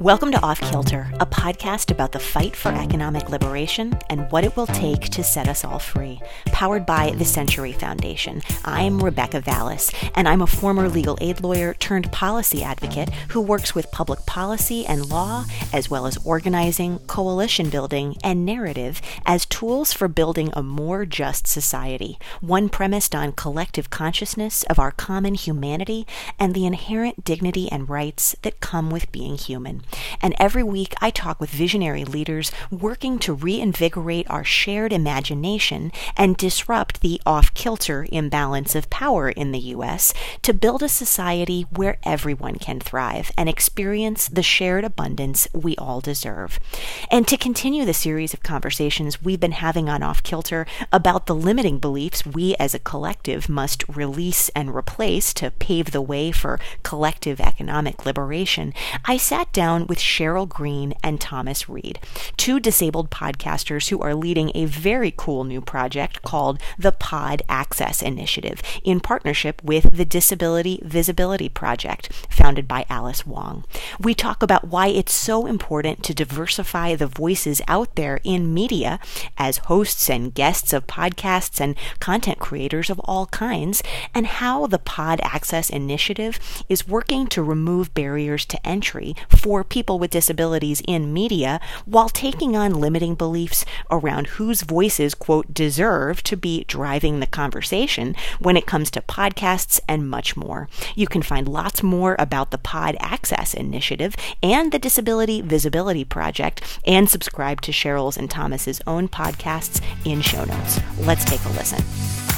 Welcome to Off Kilter, a podcast about the fight for economic liberation and what it will take to set us all free. Powered by the Century Foundation. I'm Rebecca Vallas, and I'm a former legal aid lawyer turned policy advocate who works with public policy and law, as well as organizing, coalition building, and narrative as tools for building a more just society, one premised on collective consciousness of our common humanity and the inherent dignity and rights that come with being human. And every week I talk with visionary leaders working to reinvigorate our shared imagination and disrupt the off kilter imbalance of power in the U.S. to build a society where everyone can thrive and experience the shared abundance we all deserve. And to continue the series of conversations we've been having on Off Kilter about the limiting beliefs we as a collective must release and replace to pave the way for collective economic liberation, I sat down down with Cheryl Green and Thomas Reid, two disabled podcasters who are leading a very cool new project called the Pod Access Initiative in partnership with the Disability Visibility Project, founded by Alice Wong. We talk about why it's so important to diversify the voices out there in media as hosts and guests of podcasts and content creators of all kinds, and how the Pod Access Initiative is working to remove barriers to entry for people with disabilities in media while taking on limiting beliefs around whose voices, quote, deserve to be driving the conversation when it comes to podcasts and much more. You can find lots more about the Pod Access Initiative and the Disability Visibility Project and subscribe to Cheryl's and Thomas's own podcasts in show notes. Let's take a listen.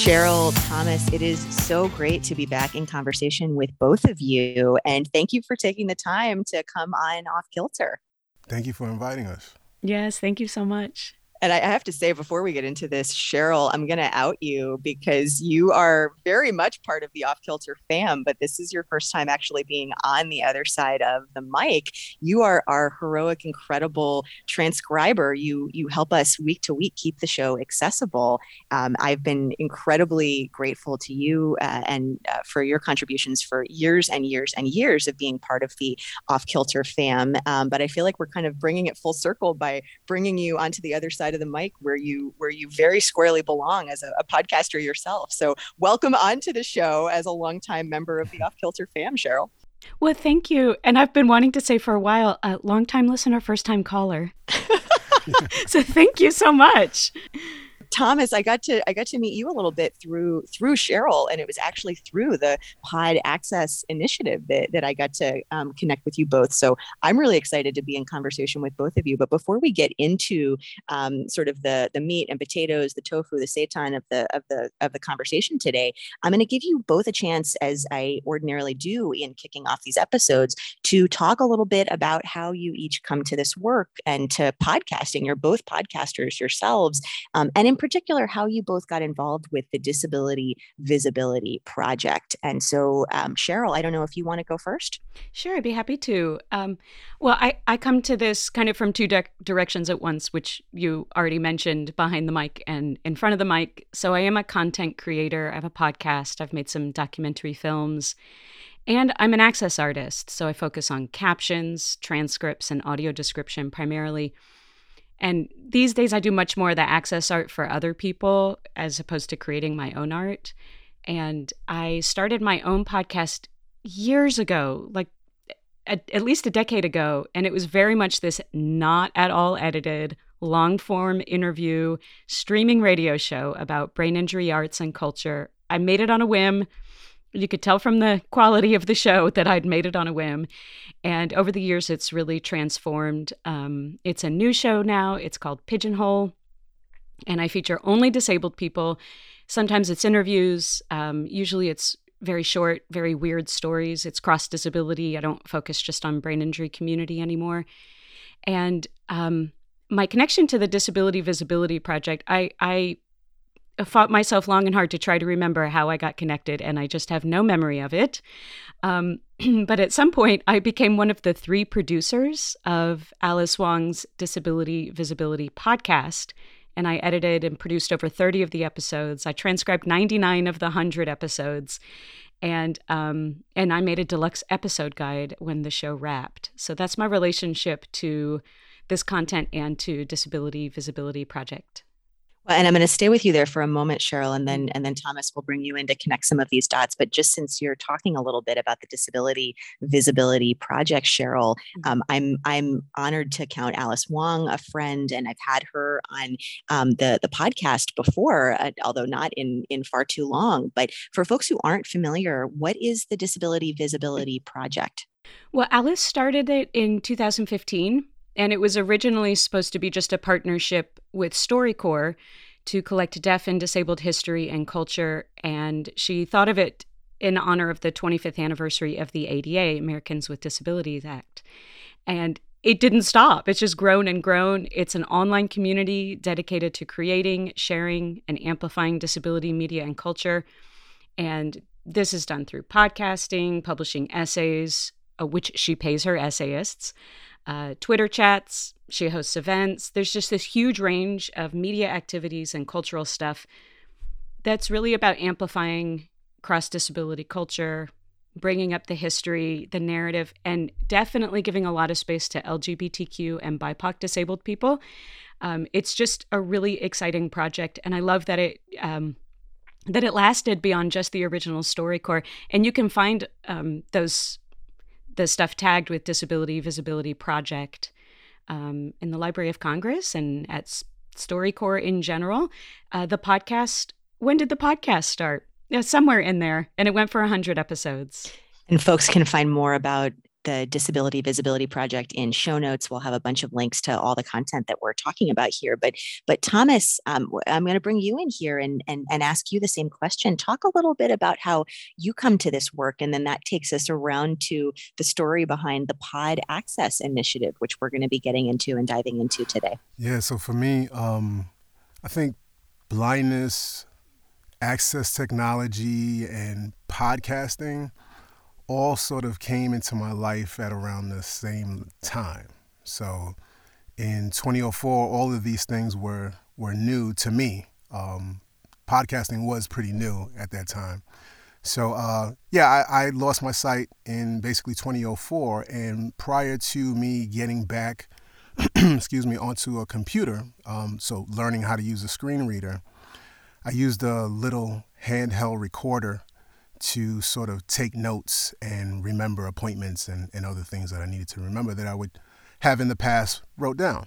Cheryl Thomas, it is so great to be back in conversation with both of you. And thank you for taking the time to come on Off Kilter. Thank you for inviting us. Yes, thank you so much. And I have to say, before we get into this, Cheryl, I'm going to out you because you are very much part of the Off Kilter fam, but this is your first time actually being on the other side of the mic. You are our heroic, incredible transcriber. You you help us week to week keep the show accessible. Um, I've been incredibly grateful to you uh, and uh, for your contributions for years and years and years of being part of the Off Kilter fam. Um, but I feel like we're kind of bringing it full circle by bringing you onto the other side side of the mic where you where you very squarely belong as a, a podcaster yourself. So welcome onto the show as a longtime member of the Off Kilter fam, Cheryl. Well, thank you. And I've been wanting to say for a while, a long time listener, first time caller. so thank you so much. Thomas, I got to I got to meet you a little bit through through Cheryl, and it was actually through the Pod Access initiative that, that I got to um, connect with you both. So I'm really excited to be in conversation with both of you. But before we get into um, sort of the the meat and potatoes, the tofu, the seitan of the of the of the conversation today, I'm going to give you both a chance, as I ordinarily do in kicking off these episodes, to talk a little bit about how you each come to this work and to podcasting. You're both podcasters yourselves, um, and in particular, how you both got involved with the Disability Visibility Project. And so, um, Cheryl, I don't know if you want to go first. Sure, I'd be happy to. Um, well, I, I come to this kind of from two directions at once, which you already mentioned behind the mic and in front of the mic. So, I am a content creator, I have a podcast, I've made some documentary films. And I'm an access artist, so I focus on captions, transcripts, and audio description primarily. And these days, I do much more of the access art for other people as opposed to creating my own art. And I started my own podcast years ago, like at, at least a decade ago. And it was very much this not at all edited, long form interview, streaming radio show about brain injury arts and culture. I made it on a whim you could tell from the quality of the show that I'd made it on a whim. And over the years, it's really transformed. Um, it's a new show now. It's called Pigeonhole. And I feature only disabled people. Sometimes it's interviews. Um, usually it's very short, very weird stories. It's cross disability. I don't focus just on brain injury community anymore. And um, my connection to the Disability Visibility Project, I, I fought myself long and hard to try to remember how I got connected, and I just have no memory of it. Um, but at some point, I became one of the three producers of Alice Wong's Disability Visibility podcast. and I edited and produced over 30 of the episodes. I transcribed 99 of the 100 episodes. And um, and I made a deluxe episode guide when the show wrapped. So that's my relationship to this content and to Disability Visibility Project. And I'm going to stay with you there for a moment, Cheryl, and then and then Thomas will bring you in to connect some of these dots. But just since you're talking a little bit about the Disability Visibility Project, Cheryl, mm-hmm. um, I'm I'm honored to count Alice Wong a friend, and I've had her on um, the the podcast before, uh, although not in in far too long. But for folks who aren't familiar, what is the Disability Visibility Project? Well, Alice started it in 2015 and it was originally supposed to be just a partnership with StoryCorps to collect deaf and disabled history and culture. And she thought of it in honor of the 25th anniversary of the ADA, Americans with Disabilities Act. And it didn't stop. It's just grown and grown. It's an online community dedicated to creating, sharing, and amplifying disability media and culture. And this is done through podcasting, publishing essays, uh, which she pays her essayists, uh, Twitter chats. She hosts events. There's just this huge range of media activities and cultural stuff that's really about amplifying cross disability culture, bringing up the history, the narrative, and definitely giving a lot of space to LGBTQ and BIPOC disabled people. Um, it's just a really exciting project, and I love that it um, that it lasted beyond just the original StoryCorps. And you can find um, those the stuff tagged with Disability Visibility Project um, in the Library of Congress and at StoryCorps in general. Uh, the podcast, when did the podcast start? Yeah, somewhere in there, and it went for 100 episodes. And folks can find more about the Disability Visibility Project in show notes. We'll have a bunch of links to all the content that we're talking about here. But but Thomas, um, I'm going to bring you in here and, and and ask you the same question. Talk a little bit about how you come to this work, and then that takes us around to the story behind the Pod Access Initiative, which we're going to be getting into and diving into today. Yeah. So for me, um, I think blindness, access technology, and podcasting all sort of came into my life at around the same time. So in 2004, all of these things were were new to me. Um, podcasting was pretty new at that time. So uh, yeah, I, I, lost my sight in basically 2004, and prior to me getting back, excuse me, onto a computer, um, so learning how to use a screen reader, I used a little handheld recorder to sort of take notes and remember appointments and, and other things that I needed to remember that I would have in the past wrote down.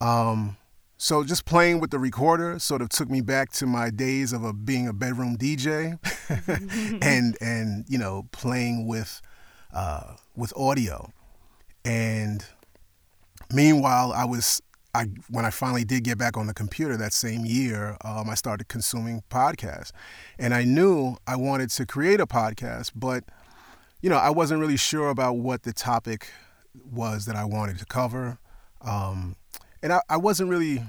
Um, so just playing with the recorder sort of took me back to my days of a, being a bedroom DJ and and you know playing with uh, with audio. And meanwhile, I was I when I finally did get back on the computer that same year, um, I started consuming podcasts, and I knew I wanted to create a podcast, but you know I wasn't really sure about what the topic was that I wanted to cover, um, and I, I wasn't really.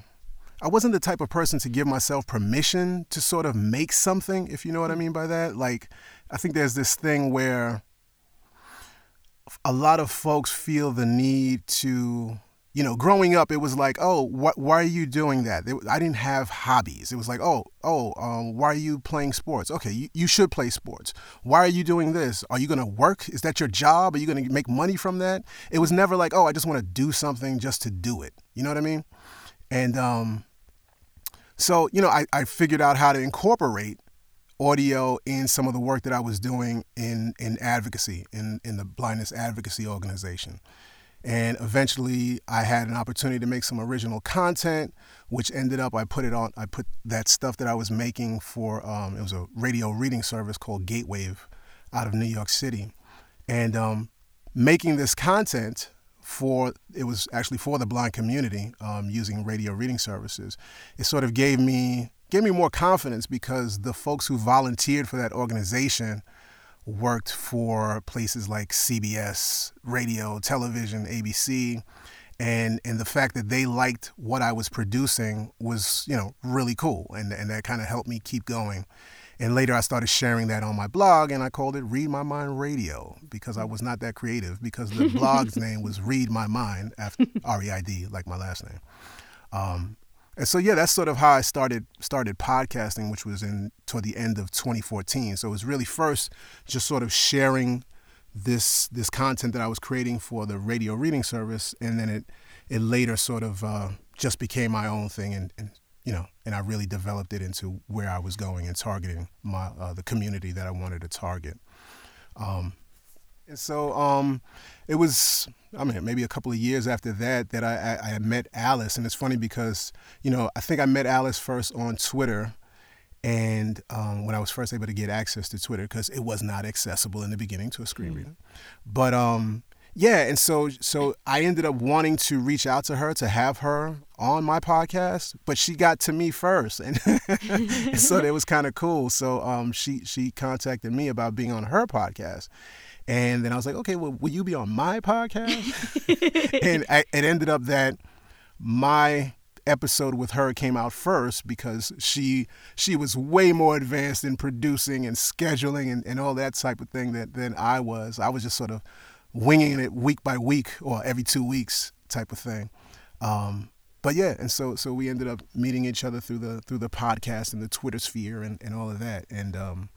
I wasn't the type of person to give myself permission to sort of make something, if you know what I mean by that. Like, I think there's this thing where a lot of folks feel the need to you know, growing up, it was like, oh, what, why are you doing that? I didn't have hobbies. It was like, oh, oh, um, why are you playing sports? Okay, you, you should play sports. Why are you doing this? Are you going to work? Is that your job? Are you going to make money from that? It was never like, oh, I just want to do something just to do it. You know what I mean? And um, so, you know, I, I figured out how to incorporate audio in some of the work that I was doing in, in advocacy, in, in the blindness advocacy organization. And eventually, I had an opportunity to make some original content, which ended up I put it on. I put that stuff that I was making for um, it was a radio reading service called Gatewave, out of New York City, and um, making this content for it was actually for the blind community um, using radio reading services. It sort of gave me gave me more confidence because the folks who volunteered for that organization worked for places like CBS, radio, television, ABC, and and the fact that they liked what I was producing was you know really cool, and and that kind of helped me keep going. And later I started sharing that on my blog, and I called it Reid My Mind Radio because I was not that creative because the blog's name was Reid My Mind after R E I D like my last name. Um, and so yeah, that's sort of how I started started podcasting, which was in toward the end of 2014. So it was really first just sort of sharing this this content that I was creating for the radio reading service, and then it it later sort of uh, just became my own thing, and, and you know, and I really developed it into where I was going and targeting my uh, the community that I wanted to target. Um, and so um, it was, I mean, maybe a couple of years after that that I, I, I met Alice, and it's funny because you know I think I met Alice first on Twitter and um, when I was first able to get access to Twitter, because it was not accessible in the beginning to a screen mm. reader, but um, yeah, and so so I ended up wanting to reach out to her to have her on my podcast, but she got to me first, and so it was kind of cool. So um, she she contacted me about being on her podcast, and then I was like, okay, well, will you be on my podcast? and I, it ended up that my episode with her came out first because she she was way more advanced in producing and scheduling and, and all that type of thing that, than I was. I was just sort of winging it week by week or every two weeks type of thing. Um, but yeah, and so so we ended up meeting each other through the through the podcast and the Twitter sphere and, and all of that. And um,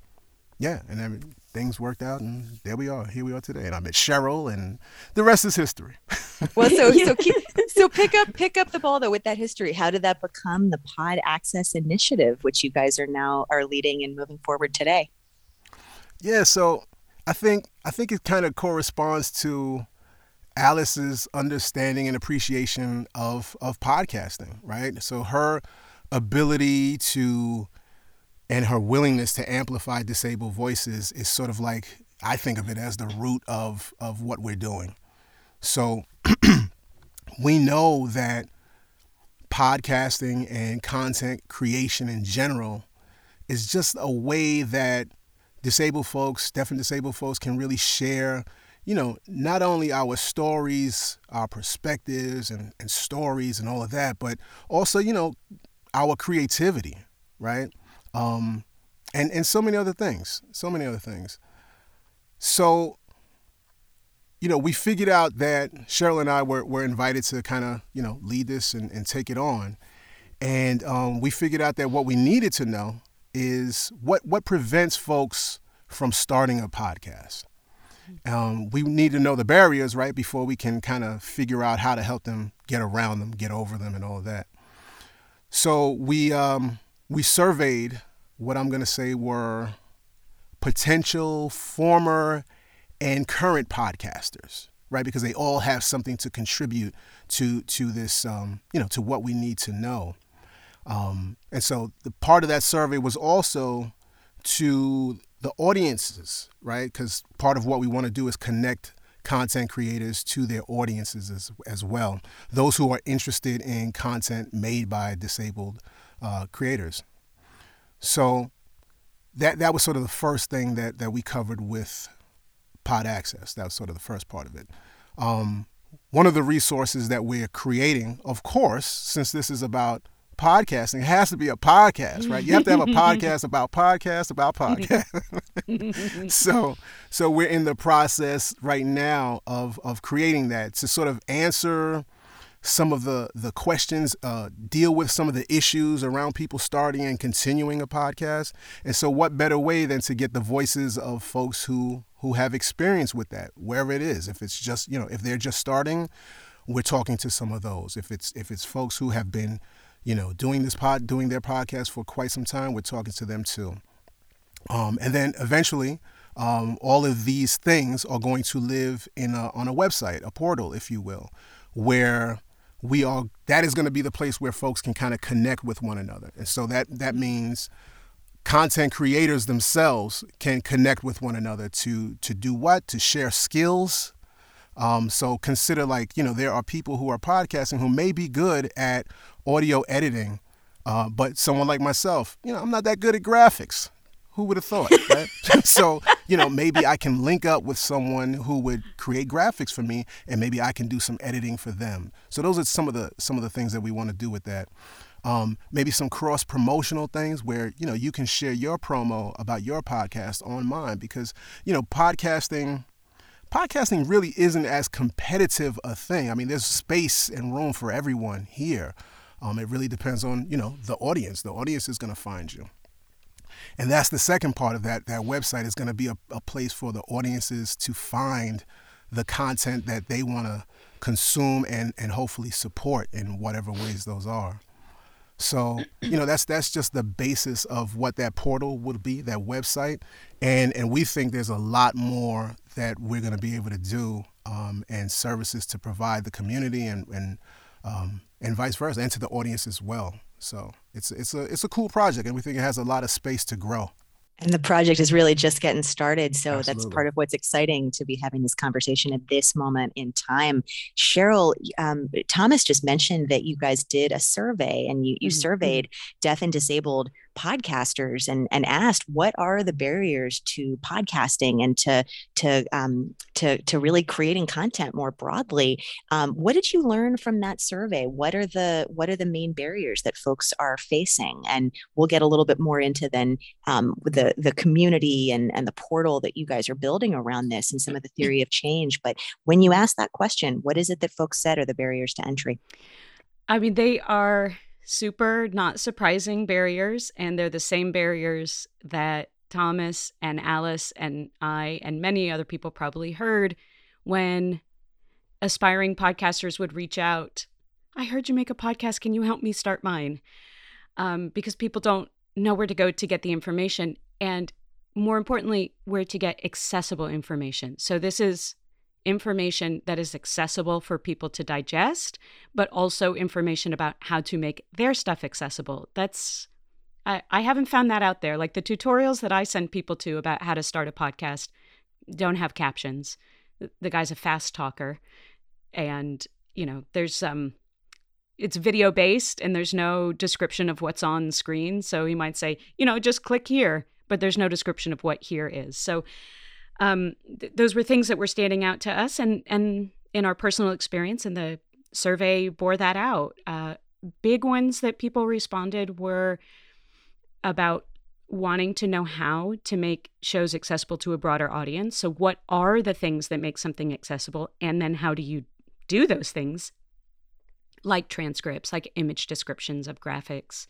yeah, and then things worked out, and there we are. Here we are today, and I met Cheryl, and the rest is history. well, so so keep, so pick up pick up the ball though with that history. How did that become the Pod Access Initiative, which you guys are now are leading and moving forward today? Yeah, so I think I think it kind of corresponds to Alice's understanding and appreciation of of podcasting, right? So her ability to and her willingness to amplify disabled voices is sort of like I think of it as the root of of what we're doing. So we know that podcasting and content creation in general is just a way that disabled folks, deaf and disabled folks can really share, you know, not only our stories, our perspectives and, and stories and all of that, but also, you know, our creativity, right? Um, and and so many other things, so many other things. So, you know, we figured out that Cheryl and I were, were invited to kind of you know lead this and, and take it on, and um, we figured out that what we needed to know is what what prevents folks from starting a podcast. Um, we need to know the barriers, right, before we can kind of figure out how to help them get around them, get over them, and all of that. So we um, we surveyed what I'm going to say were potential former and current podcasters, right? Because they all have something to contribute to to this, um, you know, to what we need to know. Um, and so the part of that survey was also to the audiences, right? Because part of what we want to do is connect content creators to their audiences as, as well. Those who are interested in content made by disabled uh, creators. So that that was sort of the first thing that that we covered with Pod Access. That was sort of the first part of it. Um, one of the resources that we're creating, of course, since this is about podcasting, it has to be a podcast, right? You have to have a podcast about podcast about podcast. so, so we're in the process right now of of creating that to sort of answer some of the the questions, uh, deal with some of the issues around people starting and continuing a podcast. And so, what better way than to get the voices of folks who who have experience with that, wherever it is. If it's just you know, if they're just starting, we're talking to some of those. If it's if it's folks who have been, you know, doing this pod, doing their podcast for quite some time, we're talking to them too. Um, and then eventually. Um, all of these things are going to live in a, on a website, a portal, if you will, where we all that is going to be the place where folks can kind of connect with one another. And so that that means content creators themselves can connect with one another to to do what? To share skills. Um, so consider like you know there are people who are podcasting who may be good at audio editing uh, but someone like myself you know i'm not that good at graphics who would have thought? Right? so, you know, maybe I can link up with someone who would create graphics for me and maybe I can do some editing for them. So those are some of the some of the things that we want to do with that. Um, maybe some cross promotional things where you know you can share your promo about your podcast on mine because you know podcasting podcasting really isn't as competitive a thing. I mean, there's space and room for everyone here. Um, it really depends on you know the audience. The audience is going to find you. And that's the second part of that. That website is going to be a, a place for the audiences to find the content that they want to consume and, and hopefully support in whatever ways those are. So, you know, that's that's just the basis of what that portal would be, that website. And and we think there's a lot more that we're going to be able to do um, and services to provide the community and and um, and vice versa, and to the audience as well. So it's it's a it's a cool project, and we think it has a lot of space to grow. And the project is really just getting started. So Absolutely. that's part of what's exciting to be having this conversation at this moment in time. Cheryl, um, Thomas just mentioned that you guys did a survey and you, you mm-hmm. surveyed deaf and disabled podcasters and, and asked what are the barriers to podcasting and to to um, to to really creating content more broadly. Um, what did you learn from that survey? What are the what are the main barriers that folks are facing? And we'll get a little bit more into then um, the the community and and the portal that you guys are building around this and some of the theory of change. But when you ask that question, what is it that folks said are the barriers to entry? I mean, they are super not surprising barriers, and they're the same barriers that Thomas and Alice and I and many other people probably heard when aspiring podcasters would reach out. I heard you make a podcast. Can you help me start mine? Um, because people don't know where to go to get the information. And more importantly, where to get accessible information. So, this is information that is accessible for people to digest, but also information about how to make their stuff accessible. That's I, I haven't found that out there. Like the tutorials that I send people to about how to start a podcast don't have captions. The guy's a fast talker, and you know, there's um it's video based and there's no description of what's on screen. So he might say, you know, just click here, but there's no description of what here is. So um, th- those were things that were standing out to us, and and in our personal experience, and the survey bore that out. Uh, big ones that people responded were about wanting to know how to make shows accessible to a broader audience. So, what are the things that make something accessible, and then how do you do those things, like transcripts, like image descriptions of graphics.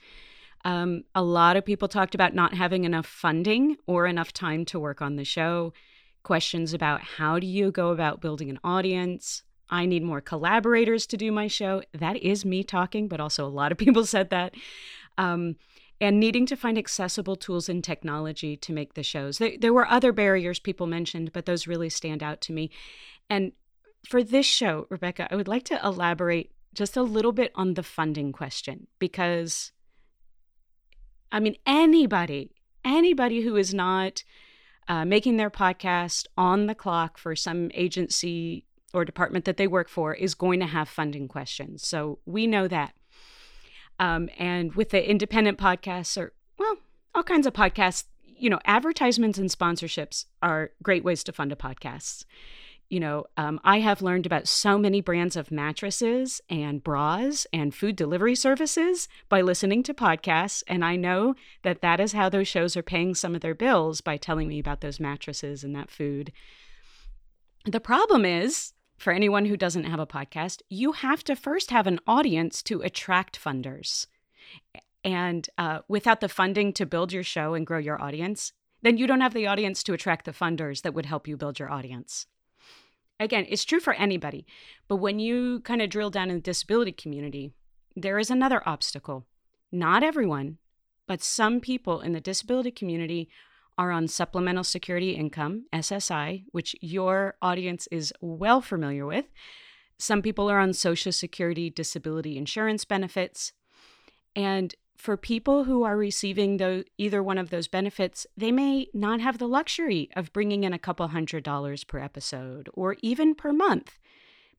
Um, a lot of people talked about not having enough funding or enough time to work on the show questions about how do you go about building an audience. I need more collaborators to do my show. That is me talking, but also a lot of people said that. Um, and needing to find accessible tools and technology to make the shows. There, there were other barriers people mentioned, but those really stand out to me. And for this show, Rebecca, I would like to elaborate just a little bit on the funding question because, I mean, anybody, anybody who is not uh, making their podcast on the clock for some agency or department that they work for is going to have funding questions. So we know that. Um, and with the independent podcasts, or well, all kinds of podcasts, you know, advertisements and sponsorships are great ways to fund a podcast you know, um, I have learned about so many brands of mattresses and bras and food delivery services by listening to podcasts. And I know that that is how those shows are paying some of their bills by telling me about those mattresses and that food. The problem is, for anyone who doesn't have a podcast, you have to first have an audience to attract funders. And uh, without the funding to build your show and grow your audience, then you don't have the audience to attract the funders that would help you build your audience again, it's true for anybody. But when you kind of drill down in the disability community, there is another obstacle. Not everyone, but some people in the disability community are on supplemental security income, SSI, which your audience is well familiar with. Some people are on Social Security disability insurance benefits. And for people who are receiving the, either one of those benefits, they may not have the luxury of bringing in a couple hundred dollars per episode or even per month.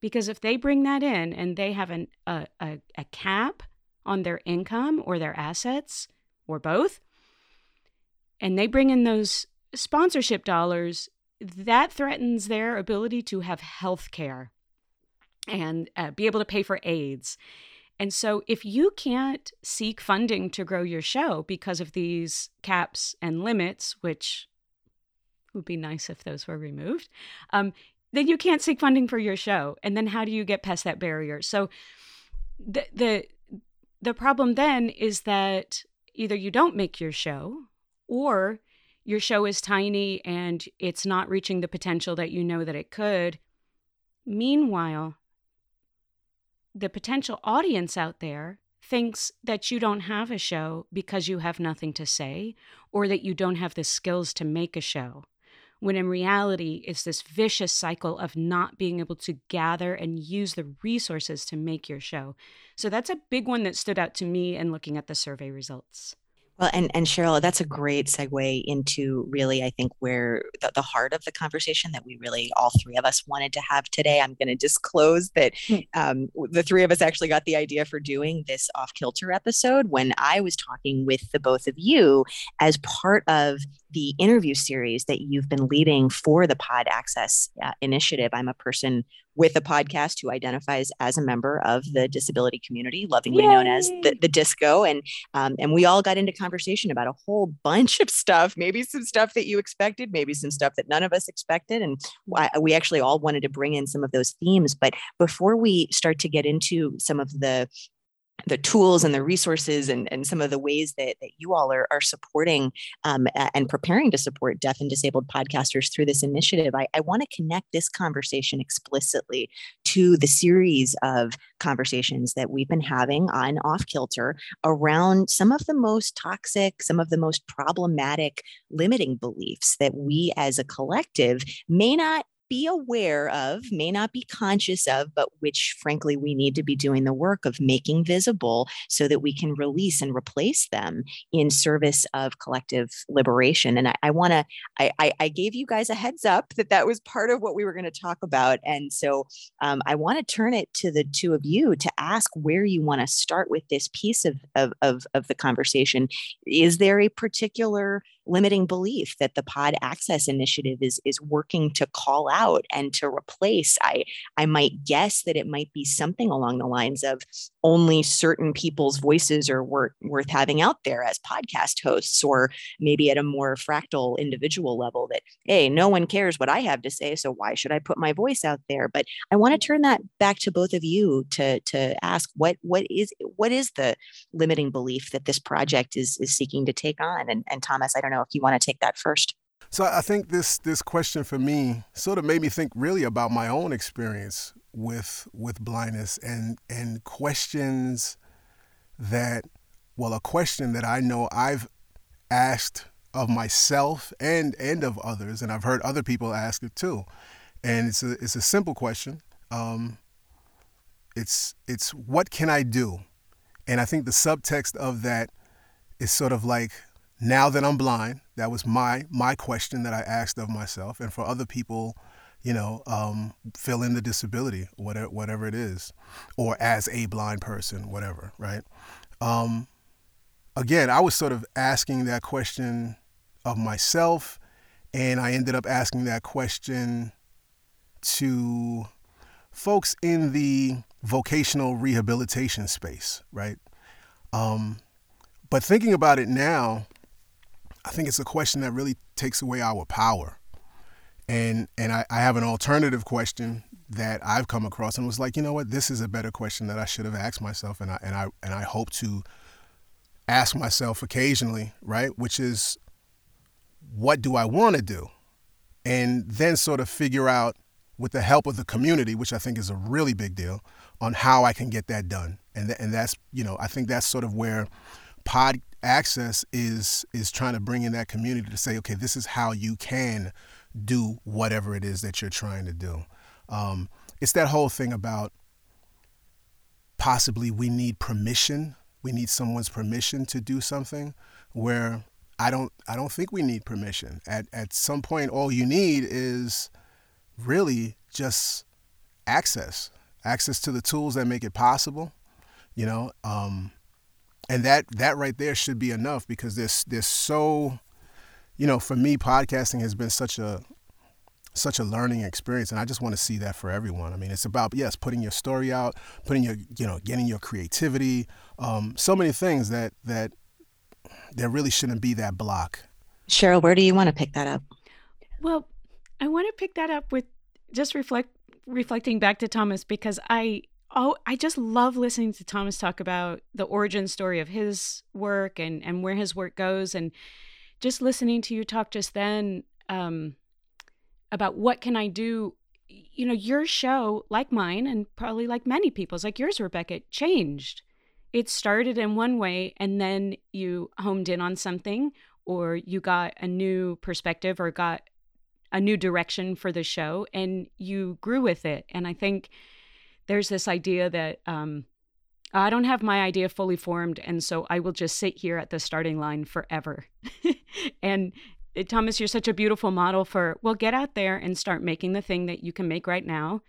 Because if they bring that in and they have an, a, a, a cap on their income or their assets or both, and they bring in those sponsorship dollars, that threatens their ability to have health care and uh, be able to pay for aids and so, if you can't seek funding to grow your show because of these caps and limits, which would be nice if those were removed, um, then you can't seek funding for your show. And then, how do you get past that barrier? So, the the the problem then is that either you don't make your show or your show is tiny and it's not reaching the potential that you know that it could. Meanwhile, the potential audience out there thinks that you don't have a show because you have nothing to say or that you don't have the skills to make a show. When in reality, it's this vicious cycle of not being able to gather and use the resources to make your show. So that's a big one that stood out to me in looking at the survey results. Well, and, and Cheryl, that's a great segue into really, I think, where the, the heart of the conversation that we really, all three of us wanted to have today. I'm going to disclose that hmm. um, the three of us actually got the idea for doing this off kilter episode when I was talking with the both of you as part of the interview series that you've been leading for the Pod Access uh, initiative. I'm a person with a podcast who identifies as a member of the disability community, lovingly Yay. known as the, the disco. And um, and we all got into conversation about a whole bunch of stuff, maybe some stuff that you expected, maybe some stuff that none of us expected. And we actually all wanted to bring in some of those themes. But before we start to get into some of the the tools and the resources and, and some of the ways that, that you all are, are supporting um, and preparing to support deaf and disabled podcasters through this initiative, I, I want to connect this conversation explicitly to the series of conversations that we've been having on Off Kilter around some of the most toxic, some of the most problematic limiting beliefs that we as a collective may not be aware of, may not be conscious of, but which frankly we need to be doing the work of making visible so that we can release and replace them in service of collective liberation. And I, I want to, I, I, I, gave you guys a heads up that that was part of what we were going to talk about. And so um, I want to turn it to the two of you to ask where you want to start with this piece of, of, of, of the conversation. Is there a particular limiting belief that the pod access initiative is is working to call out and to replace. I i might guess that it might be something along the lines of only certain people's voices are worth worth having out there as podcast hosts or maybe at a more fractal individual level that hey no one cares what i have to say so why should i put my voice out there? But i want to mm. turn that back to both of you to to ask what what is what is the limiting belief that this project is is seeking to take on? And, and thomas i don't don't know if you want to take that first. So I think this this question for me sort of made me think really about my own experience with with blindness and and questions that well a question that I know I've asked of myself and and of others and I've heard other people ask it too. And it's a it's a simple question. Um, it's it's what can I do? And I think the subtext of that is sort of like now that I'm blind, that was my my question that I asked of myself, and for other people, you know, um, fill in the disability, whatever whatever it is, or as a blind person, whatever, right? Um, again, I was sort of asking that question of myself, and I ended up asking that question to folks in the vocational rehabilitation space, right? Um, but thinking about it now, I think it's a question that really takes away our power. And and I, I have an alternative question that I've come across and was like, you know what, this is a better question that I should have asked myself and I and I and I hope to ask myself occasionally, right? Which is what do I want to do? And then sort of figure out with the help of the community, which I think is a really big deal, on how I can get that done. And th- and that's, you know, I think that's sort of where pod access is is trying to bring in that community to say, okay, this is how you can do whatever it is that you're trying to do. Um, it's that whole thing about possibly we need permission. We need someone's permission to do something. Where I don't I don't think we need permission. At at some point, all you need is really just access, access to the tools that make it possible. You know. Um, and that that right there should be enough because there's there's so you know for me podcasting has been such a such a learning experience and i just want to see that for everyone. I mean it's about yes putting your story out putting your you know getting your creativity um, so many things that that there really shouldn't be that block. Cheryl where do you want to pick that up? Well i want to pick that up with just reflect reflecting back to thomas because i oh, I just love listening to Thomas talk about the origin story of his work and and where his work goes, and just listening to you talk just then um, about what can I do. You know, your show, like mine, and probably like many people's, like yours, Rebecca, changed. It started in one way, and then you homed in on something, or you got a new perspective, or got a new direction for the show, and you grew with it. And I think there's this idea that um, I don't have my idea fully formed, and so I will just sit here at the starting line forever. and Thomas, you're such a beautiful model for well, get out there and start making the thing that you can make right now,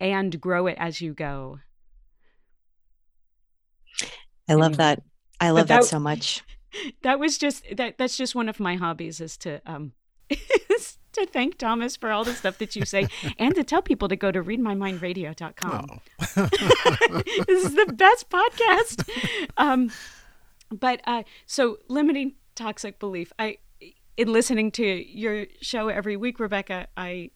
and grow it as you go. I love that. I love that, that, so much. That was just that. That's just one of my hobbies is to um, to thank Thomas for all the stuff that you say and to tell people to go to reidmymindradio.com. Oh. this is the best podcast. Um, but uh, so limiting toxic belief. I in listening to your show every week, Rebecca, I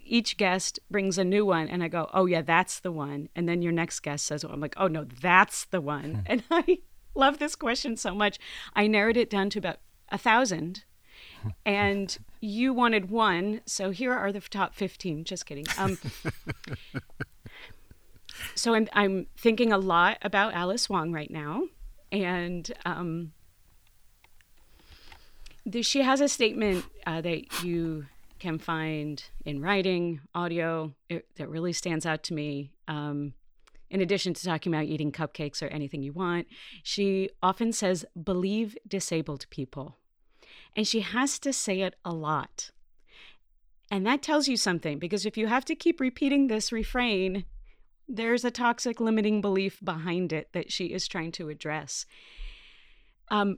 each guest brings a new one and I go, "Oh yeah, that's the one." And then your next guest says, oh, "I'm like, "Oh no, that's the one." Hmm. And I love this question so much. I narrowed it down to about a thousand and you wanted one. So here are the top 15. Just kidding. Um, so I'm, I'm thinking a lot about Alice Wong right now. And um, she has a statement uh, that you can find in writing, audio, it, that really stands out to me. Um, in addition to talking about eating cupcakes or anything you want, she often says, believe disabled people. And she has to say it a lot. And that tells you something because if you have to keep repeating this refrain, there's a toxic limiting belief behind it that she is trying to address. Um,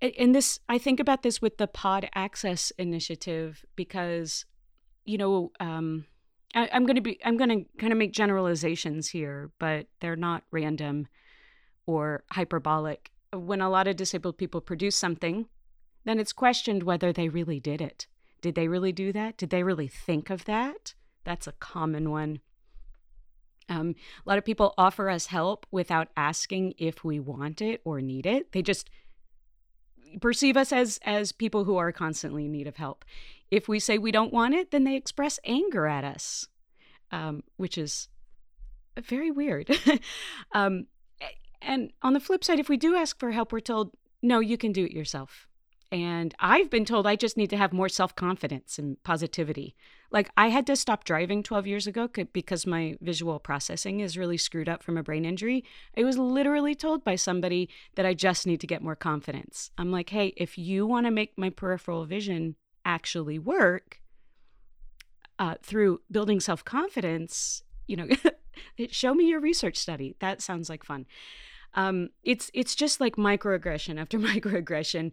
and this, I think about this with the Pod Access initiative because, you know, um, I, I'm going to be, I'm going to kind of make generalizations here, but they're not random or hyperbolic. When a lot of disabled people produce something, then it's questioned whether they really did it. Did they really do that? Did they really think of that? That's a common one. Um, a lot of people offer us help without asking if we want it or need it. They just perceive us as as people who are constantly in need of help. If we say we don't want it, then they express anger at us, um, which is very weird. um, and on the flip side, if we do ask for help, we're told, no, you can do it yourself. And I've been told I just need to have more self confidence and positivity. Like, I had to stop driving 12 years ago because my visual processing is really screwed up from a brain injury. I was literally told by somebody that I just need to get more confidence. I'm like, hey, if you want to make my peripheral vision actually work uh, through building self confidence, you know, show me your research study. That sounds like fun. Um, it's it's just like microaggression after microaggression.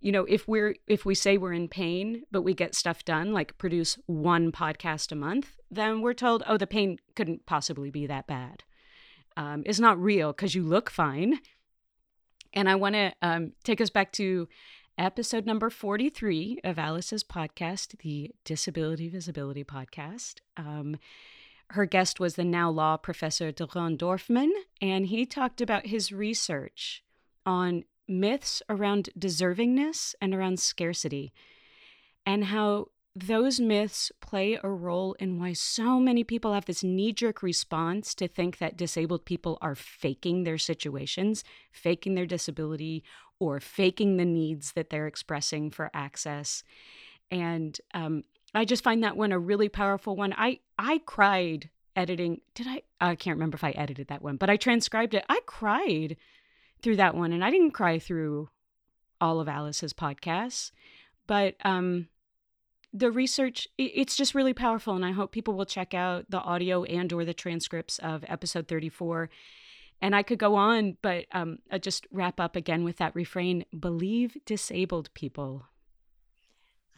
You know if we're if we say we're in pain but we get stuff done like produce one podcast a month then we're told oh the pain couldn't possibly be that bad. Um, it's not real because you look fine. And i want to um, take us back to episode number 43 of alice's podcast the disability visibility podcast. Um, her guest was the now law professor Doron Dorfman, and he talked about his research on myths around deservingness and around scarcity, and how those myths play a role in why so many people have this knee jerk response to think that disabled people are faking their situations, faking their disability, or faking the needs that they're expressing for access. And um, I just find that one a really powerful one. I I cried editing. Did I? I can't remember if I edited that one, but I transcribed it. I cried through that one, and I didn't cry through all of Alice's podcasts, but um, the research it's just really powerful, and I hope people will check out the audio and or the transcripts of episode thirty four. And I could go on, but um, I'll just wrap up again with that refrain: believe disabled people.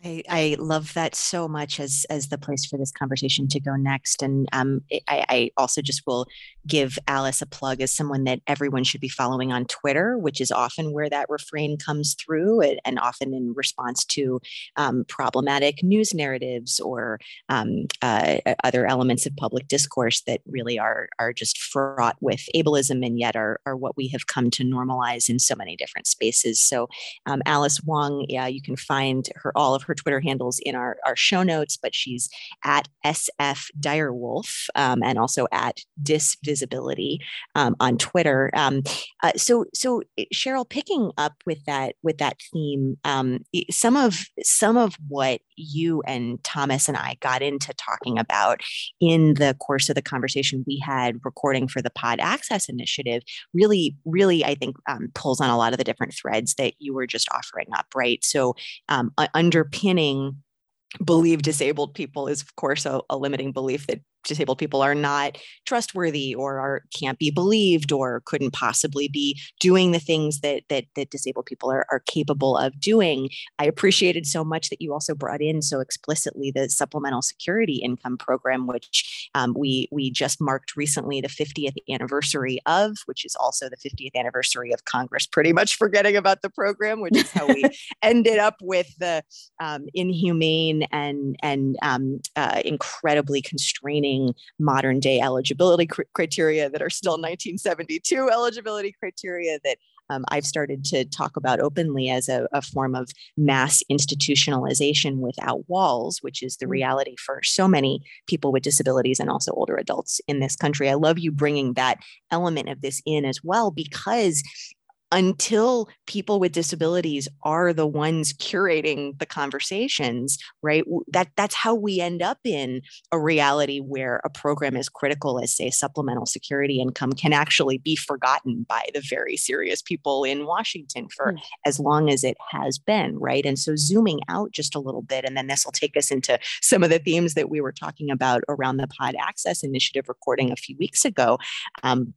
I, I love that so much as as the place for this conversation to go next. And um, I, I also just will give Alice a plug as someone that everyone should be following on Twitter, which is often where that refrain comes through, and often in response to um, problematic news narratives or um, uh, other elements of public discourse that really are are just fraught with ableism and yet are are what we have come to normalize in so many different spaces. So, um, Alice Wong, yeah, you can find her all of her her Twitter handles in our, our show notes, but she's at SF Direwolf um, and also at Disvisibility um, on Twitter. Um, uh, so, so eh, Cheryl, picking up with that with that theme, um, some of some of what you and Thomas and I got into talking about in the course of the conversation we had recording for the Pod Access Initiative really, really, I think um, pulls on a lot of the different threads that you were just offering up, right? So, um, underpinning believe disabled people is of course a, a, limiting belief that disabled people are not trustworthy or are can't be believed or couldn't possibly be doing the things that that, that disabled people are, are capable of doing. I appreciated so much that you also brought in so explicitly the supplemental security income program which um, we we just marked recently the 50th anniversary of which is also the 50th anniversary of congress pretty much forgetting about the program which is how we ended up with the um, inhumane and and um, uh, incredibly constraining modern day eligibility cr- criteria that are still 1972 eligibility criteria that um, I've started to talk about openly as a, a, form of mass institutionalization without walls, which is the mm. reality for so many people with disabilities and also older adults in this country. I love you bringing that element of this in as well because until people with disabilities are the ones curating the conversations right that that's how we end up in a reality where a program as critical as say supplemental security income can actually be forgotten by the very serious people in Washington for mm. as long as it has been right and so zooming out just a little bit and then this will take us into some of the themes that we were talking about around the pod access initiative recording a few weeks ago um,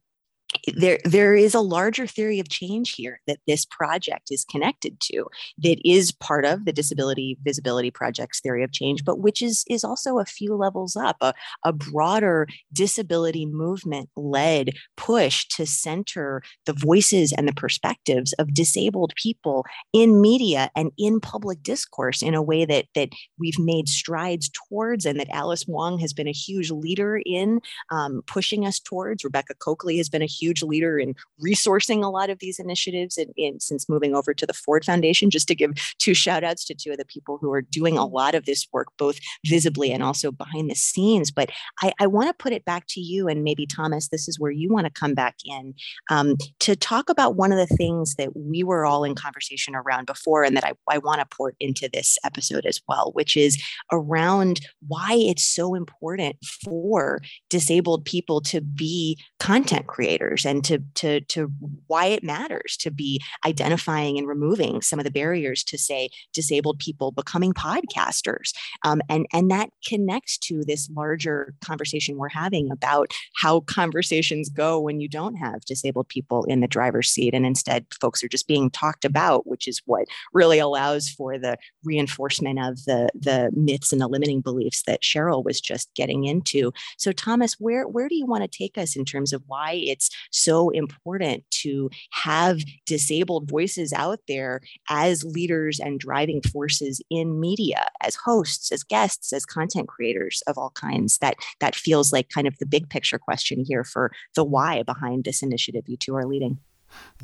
there there is a larger theory of change here that this project is connected to that is part of the disability visibility project's theory of change but which is is also a few levels up a, a broader disability movement led push to center the voices and the perspectives of disabled people in media and in public discourse in a way that that we've made strides towards and that alice wong has been a huge leader in um, pushing us towards. Rebecca Cokley has been a huge leader in resourcing a lot of these initiatives and, and since moving over to the Ford Foundation, just to give two shout outs to two of the people who are doing a lot of this work, both visibly and also behind the scenes. But I, I want to put it back to you, and maybe Thomas, this is where you want to come back in um, to talk about one of the things that we were all in conversation around before, and that I, I want to port into this episode as well, which is around why it's so important for disabled people to be content creators and to to to why it matters to be identifying and removing some of the barriers to say disabled people becoming podcasters. Um, and and that connects to this larger conversation we're having about how conversations go when you don't have disabled people in the driver's seat and instead folks are just being talked about which is what really allows for the reinforcement of the the myths and the limiting beliefs that cheryl was just getting into. So thomas where where do you want to take us in terms of why it's so important to have disabled voices out there as leaders and driving forces in media, as hosts, as guests, as content creators of all kinds. That that feels like kind of the big picture question here for the why behind this initiative you two are leading.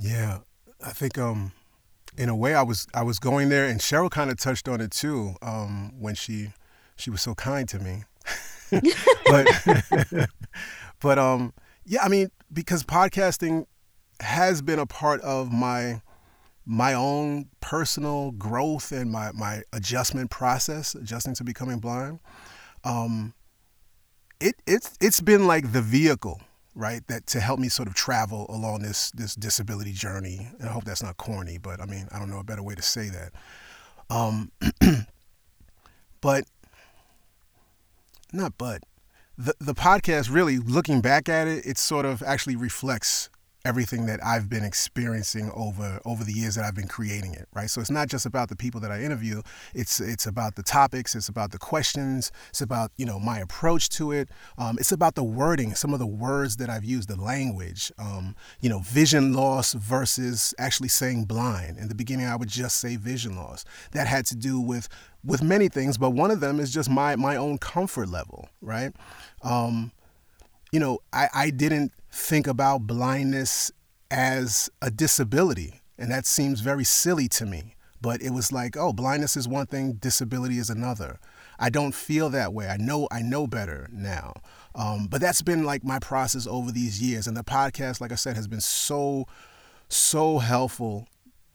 Yeah, I think um, in a way I was I was going there, and Cheryl kind of touched on it too um, when she she was so kind to me. but but um yeah, I mean, because podcasting has been a part of my my own personal growth and my, my adjustment process, adjusting to becoming blind. Um, it it's it's been like the vehicle, right, that to help me sort of travel along this this disability journey. And I hope that's not corny, but I mean I don't know a better way to say that. Um, but not but the the podcast really looking back at it, it sort of actually reflects everything that I've been experiencing over over the years that I've been creating it, right? So it's not just about the people that I interview. It's it's about the topics. It's about the questions. It's about you know my approach to it. Um, it's about the wording, some of the words that I've used, the language. Um, you know, vision loss versus actually saying blind. In the beginning, I would just say vision loss. That had to do with with many things, but one of them is just my my own comfort level, right? Um, you know, I, I didn't think about blindness as a disability. And that seems very silly to me. But it was like, oh, blindness is one thing, disability is another. I don't feel that way. I know I know better now. Um, but that's been like my process over these years. And the podcast, like I said, has been so, so helpful,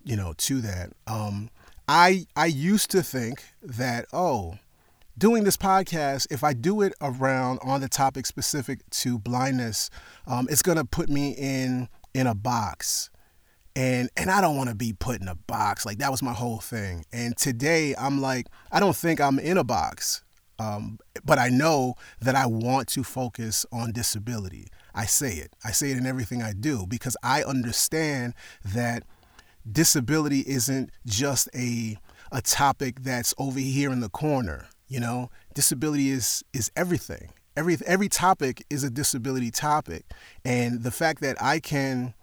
you know, to that. Um, I I used to think that, oh, doing this podcast, if I do it around on the topic specific to blindness, um, it's gonna put me in in a box. And and I don't want to be put in a box. Like that was my whole thing. And today I'm like, I don't think I'm in a box. Um, but I know that I want to focus on disability. I say it. I say it in everything I do because I understand that disability isn't just a a topic that's over here in the corner. You know, disability is is everything. Every every topic is a disability topic, and the fact that I can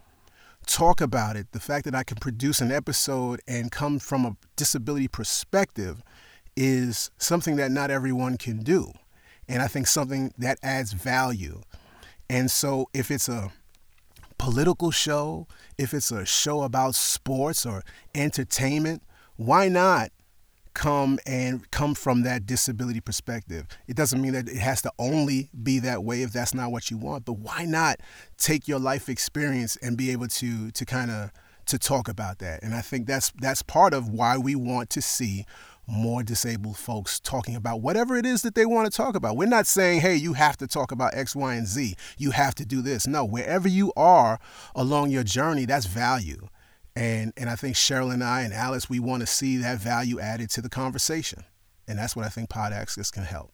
talk about it, the fact that I can produce an episode and come from a disability perspective is something that not everyone can do. And I think something that adds value. And so if it's a political show, if it's a show about sports or entertainment, why not come and come from that disability perspective. It doesn't mean that it has to only be that way if that's not what you want, but why not take your life experience and be able to to kind of to talk about that. And I think that's that's part of why we want to see more disabled folks talking about whatever it is that they want to talk about. We're not saying, hey, you have to talk about X, Y, and Z. You have to do this. No, wherever you are along your journey, that's value. And and I think Cheryl and I and Alice, we want to see that value added to the conversation. And that's what I think Pod Access can help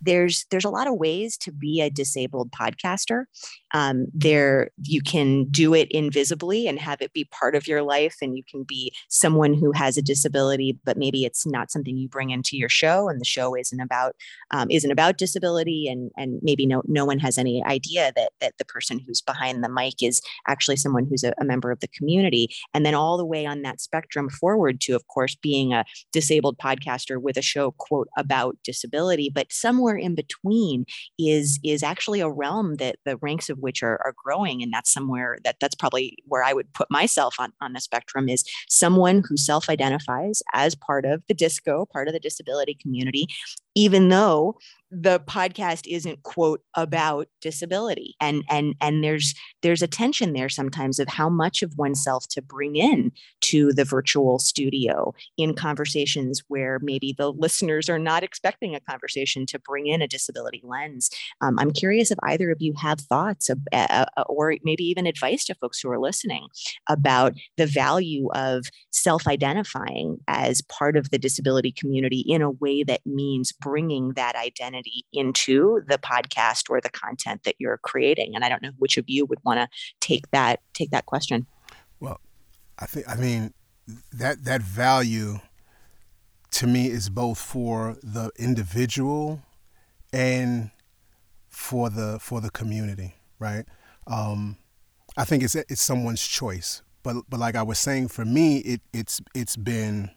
there's there's a lot of ways to be a disabled podcaster. Um, there you can do it invisibly and have it be part of your life and you can be someone who has a disability but maybe it's not something you bring into your show and the show isn't about um, isn't about disability and and maybe no no one has any idea that that the person who's behind the mic is actually someone who's a, a member of the community. And then all the way on that spectrum forward to of course being a disabled podcaster with a show quote about disability but somewhere in between is is actually a realm that the ranks of which are, are growing and that's somewhere that that's probably where i would put myself on, on the spectrum is someone who self-identifies as part of the disco part of the disability community even though the podcast isn't quote about disability. And and and there's there's a tension there sometimes of how much of oneself to bring in to the virtual studio in conversations where maybe the listeners are not expecting a conversation to bring in a disability lens. Um, i'm curious if either of you have thoughts of, uh, uh, or maybe even advice to folks who are listening about the value of self-identifying as part of the disability community in a way that means bringing that identity into the podcast or the content that you're creating and i don't know which of you would want to take that take that question. Well i think i mean that that value to me is both for the individual and for the for the community right? Um, i think it's it's someone's choice but but like i was saying for me it it's it's been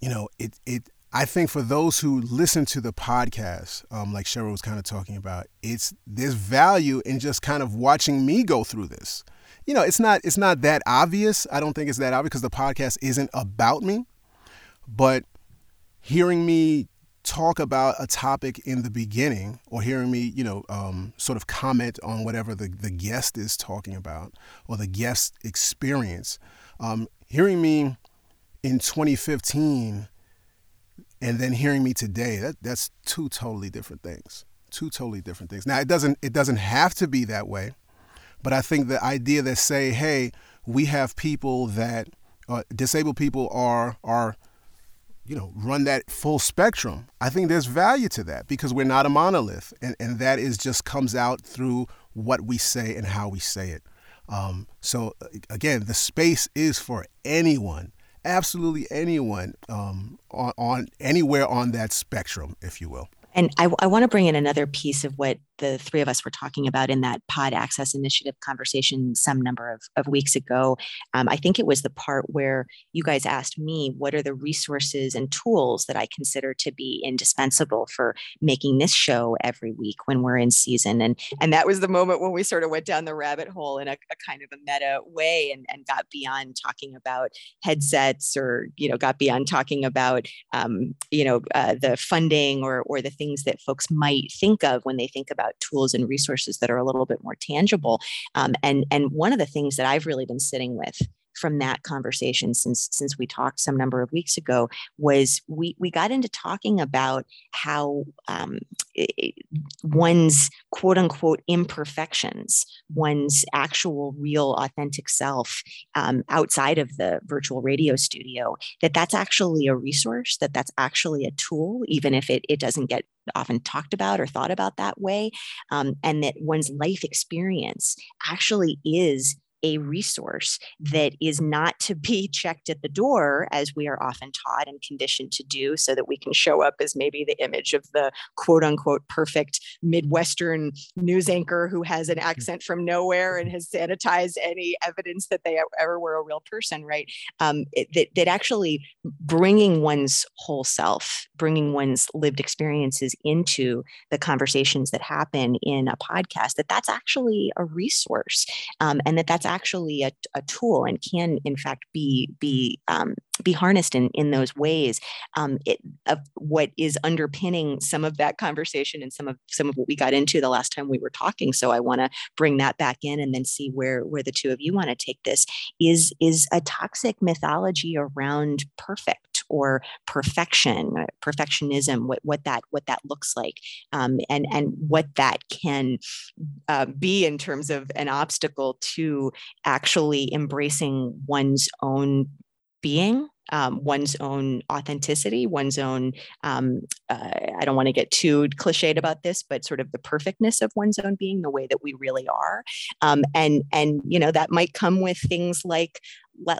you know, it it I think for those who listen to the podcast, um, like Cheryl was kind of talking about, it's there's value in just kind of watching me go through this. You know, it's not it's not that obvious. I don't think it's that obvious because the podcast isn't about me, but hearing me talk about a topic in the beginning or hearing me, you know, um, sort of comment on whatever the, the guest is talking about or the guest experience, um, hearing me in 2015 and then hearing me today that that's two totally different things two totally different things now it doesn't it doesn't have to be that way but i think the idea that say hey we have people that uh, disabled people are are you know run that full spectrum i think there's value to that because we're not a monolith and, and that is just comes out through what we say and how we say it. Um, so again, the space is for anyone, absolutely anyone um, on, on anywhere on that spectrum, if you will. And I, I want to bring in another piece of what the three of us were talking about in that pod access initiative conversation some number of, of weeks ago. Um, I think it was the part where you guys asked me, what are the resources and tools that I consider to be indispensable for making this show every week when we're in season? And, and that was the moment when we sort of went down the rabbit hole in a, a kind of a meta way and, and got beyond talking about headsets or, you know, got beyond talking about, um, you know, uh, the funding or, or the things that folks might think of when they think about tools and resources that are a little bit more tangible. Um, and and one of the things that I've really been sitting with from that conversation since since we talked some number of weeks ago was we we got into talking about how um, it, one's quote unquote imperfections, one's actual real authentic self um, outside of the virtual radio studio, that that's actually a resource, that that's actually a tool, even if it, it doesn't get often talked about or thought about that way, um, and that one's life experience actually is a resource that is not to be checked at the door as we are often taught and conditioned to do so that we can show up as maybe the image of the quote unquote perfect midwestern news anchor who has an mm. accent from nowhere and has sanitized any evidence that they ever were a real person right um, it, that, that actually bringing one's whole self bringing one's lived experiences into the conversations that happen in a podcast that that's actually a resource um, and that that's actually a, a tool and can in fact be be um, be harnessed in in those ways um, it, of what is underpinning some of that conversation and some of some of what we got into the last time we were talking. So i want to bring that back in and then see where where the two of you want to take this. Is is a toxic mythology around perfect or perfection, perfectionism, what, what that what that looks like, um, and and what that can uh, be in terms of an obstacle to actually embracing one's own being um, one's own authenticity, one's own, um, uh, I don't want to get too cliched about this, but sort of the perfectness of one's own being, the way that we really are. Um, and, and, you know, that might come with things like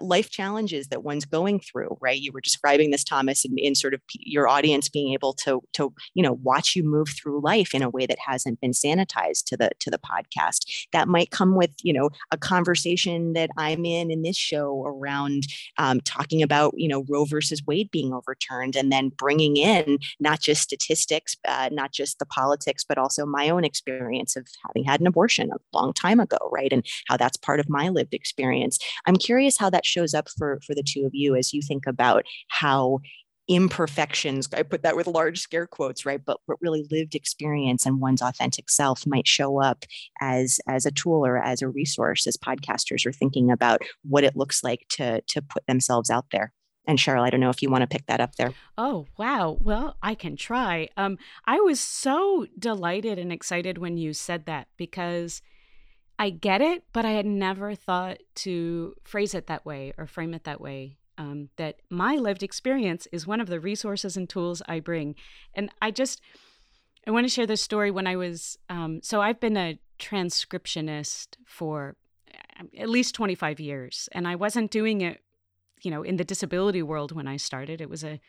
life challenges that one's going through right you were describing this thomas in, in sort of your audience being able to to you know watch you move through life in a way that hasn't been sanitized to the to the podcast that might come with you know a conversation that i'm in in this show around um, talking about you know roe versus wade being overturned and then bringing in not just statistics uh, not just the politics but also my own experience of having had an abortion a long time ago right and how that's part of my lived experience. I'm curious how that shows up for for the two of you as you think about how imperfections i put that with large scare quotes right but what really lived experience and one's authentic self might show up as as a tool or as a resource as podcasters are thinking about what it looks like to to put themselves out there and Cheryl, I don't know if you want to pick that up there. Oh, wow. Well, I can try. Um, I was so delighted and excited when you said that because I get it, but I had never thought to phrase it that way or frame it that way. Um, that my lived experience is one of the resources and tools I bring. And I just, I want to share this story when I was, um, so I've been a transcriptionist for um, at least 25 years, and I wasn't doing it, you know, in the disability world when I started. It was a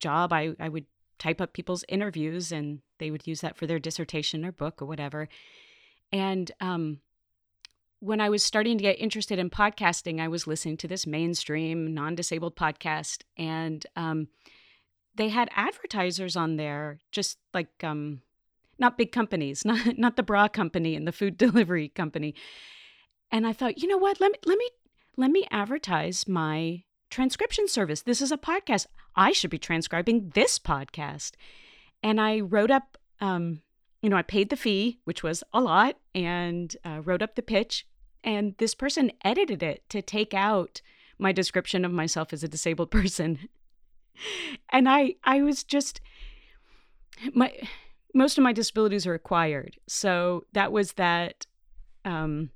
job I, I would type up people's interviews and they would use that for their dissertation or book or whatever. And um, when I was starting to get interested in podcasting, I was listening to this mainstream non disabled podcast, and um, they had advertisers on there, just like um, not big companies, not not the bra company and the food delivery company. And I thought, you know what? Let me let me let me advertise my transcription service. This is a podcast. I should be transcribing this podcast. And I wrote up um, you know, I paid the fee, which was a lot, and uh, wrote up the pitch. And this person edited it to take out my description of myself as a disabled person. and I, I was just my most of my disabilities are acquired, so that was that um,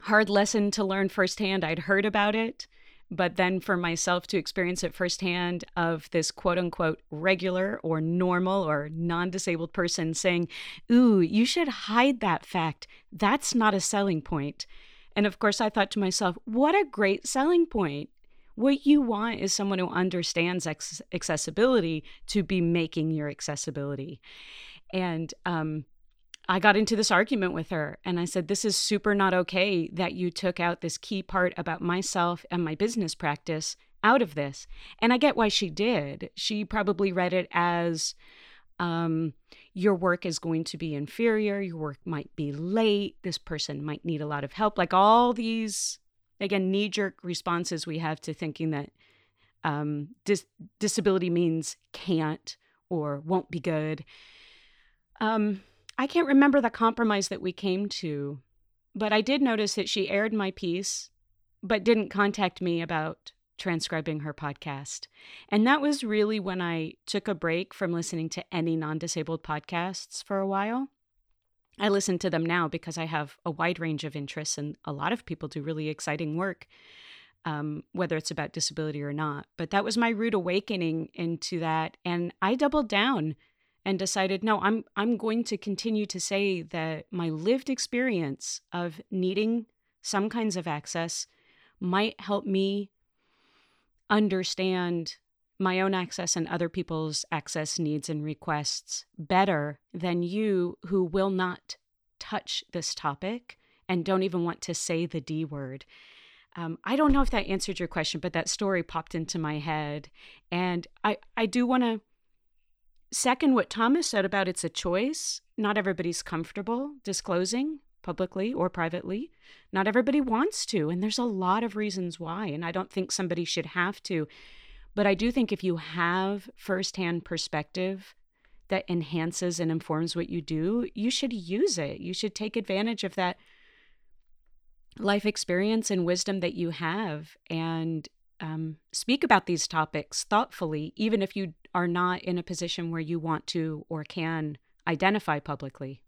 hard lesson to learn firsthand. I'd heard about it. But then for myself to experience it firsthand of this quote unquote regular or normal or non disabled person saying, Ooh, you should hide that fact. That's not a selling point. And of course, I thought to myself, what a great selling point. What you want is someone who understands accessibility to be making your accessibility. And um, I got into this argument with her and I said, This is super not okay that you took out this key part about myself and my business practice out of this. And I get why she did. She probably read it as um, your work is going to be inferior, your work might be late, this person might need a lot of help. Like all these, again, knee jerk responses we have to thinking that um, dis- disability means can't or won't be good. Um, I can't remember the compromise that we came to, but I did notice that she aired my piece, but didn't contact me about transcribing her podcast. And that was really when I took a break from listening to any non disabled podcasts for a while. I listen to them now because I have a wide range of interests, and a lot of people do really exciting work, um, whether it's about disability or not. But that was my rude awakening into that. And I doubled down and decided no i'm i'm going to continue to say that my lived experience of needing some kinds of access might help me understand my own access and other people's access needs and requests better than you who will not touch this topic and don't even want to say the D word. Um, I don't know if that answered your question, but that story popped into my head. And I, I do want to Second, what Thomas said about it's a choice. Not everybody's comfortable disclosing publicly or privately. Not everybody wants to, and there's a lot of reasons why. And I don't think somebody should have to. But I do think if you have firsthand perspective that enhances and informs what you do, you should use it. You should take advantage of that life experience and wisdom that you have and um, speak about these topics thoughtfully, even if you are not in a position where you want to or can identify publicly.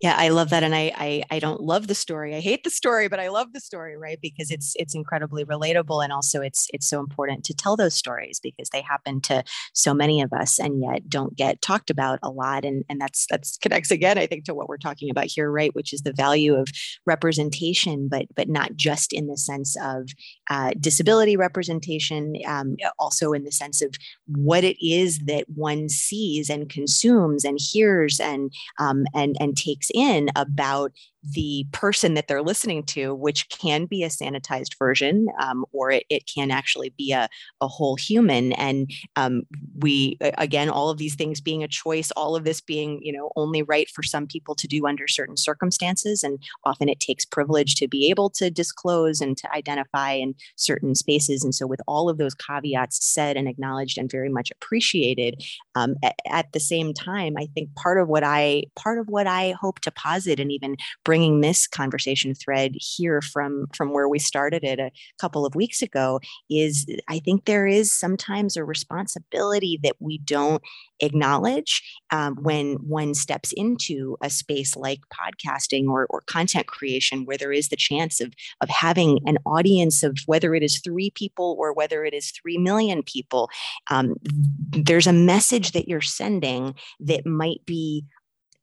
Yeah, I love that, and I, I I don't love the story. I hate the story, but I love the story, right? Because it's it's incredibly relatable, and also it's it's so important to tell those stories because they happen to so many of us, and yet don't get talked about a lot. And and that's that's connects again, I think, to what we're talking about here, right? Which is the value of representation, but but not just in the sense of uh, disability representation, um, also in the sense of what it is that one sees and consumes and hears and um, and and takes in about the person that they're listening to, which can be a sanitized version, um, or it, it, can actually be a, a whole human. And um, we, again, all of these things being a choice, all of this being, you know, only right for some people to do under certain circumstances. And often it takes privilege to be able to disclose and to identify in certain spaces. And so, with all of those caveats said and acknowledged and very much appreciated, um, at, at the same time, I think part of what I part of what I hope to posit and even bringing this conversation thread here from from where we started it a couple of weeks ago is i think there is sometimes a responsibility that we don't acknowledge um, when one steps into a space like podcasting or, or content creation where there is the chance of of having an audience of whether it is three people or whether it is three million people um, there's a message that you're sending that might be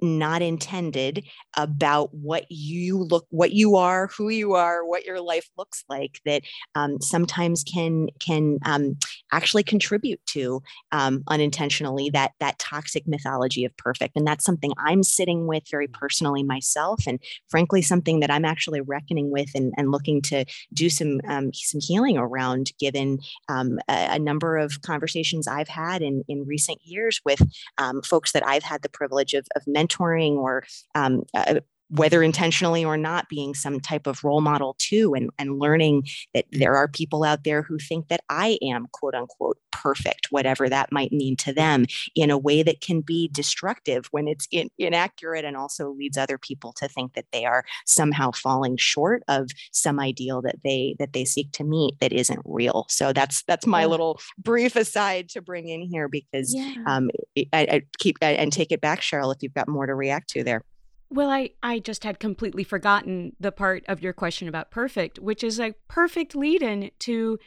not intended about what you look what you are who you are what your life looks like that um, sometimes can can um, actually contribute to um, unintentionally that that toxic mythology of perfect. And that's something i'm sitting with very personally myself and frankly something that i'm actually reckoning with and, and looking to do some um, some healing around given um, a, a, number of conversations i've had in in recent years with um, folks that i've had the privilege of, of mentoring mentoring or um, uh, whether intentionally or not being some type of role model too and, and learning that there are people out there who think that i am quote unquote perfect whatever that might mean to them in a way that can be destructive when it's in, inaccurate and also leads other people to think that they are somehow falling short of some ideal that they that they seek to meet that isn't real so that's that's my yeah. little brief aside to bring in here because yeah. um, I, I keep I, and take it back cheryl if you've got more to react to there Well, I, I just had completely forgotten the part of your question about perfect, which is a perfect lead in to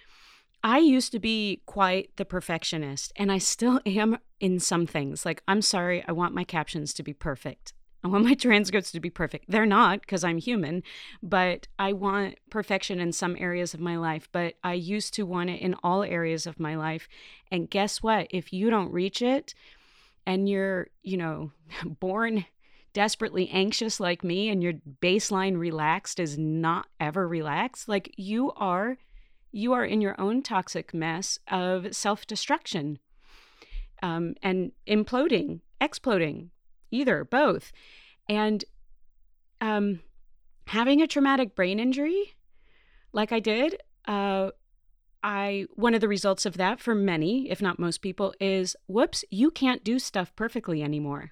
I used to be quite the perfectionist, and I still am in some things. Like, I'm sorry, I want my captions to be perfect. I want my transcripts to be perfect. They're not because I'm human, but I want perfection in some areas of my life. But I used to want it in all areas of my life. And guess what? If you don't reach it and you're, you know, born desperately anxious like me and your baseline relaxed is not ever relaxed, like you are you are in your own toxic mess of self-destruction um, and imploding, exploding, either, both. And um, having a traumatic brain injury, like I did, uh, I one of the results of that for many, if not most people, is whoops, you can't do stuff perfectly anymore.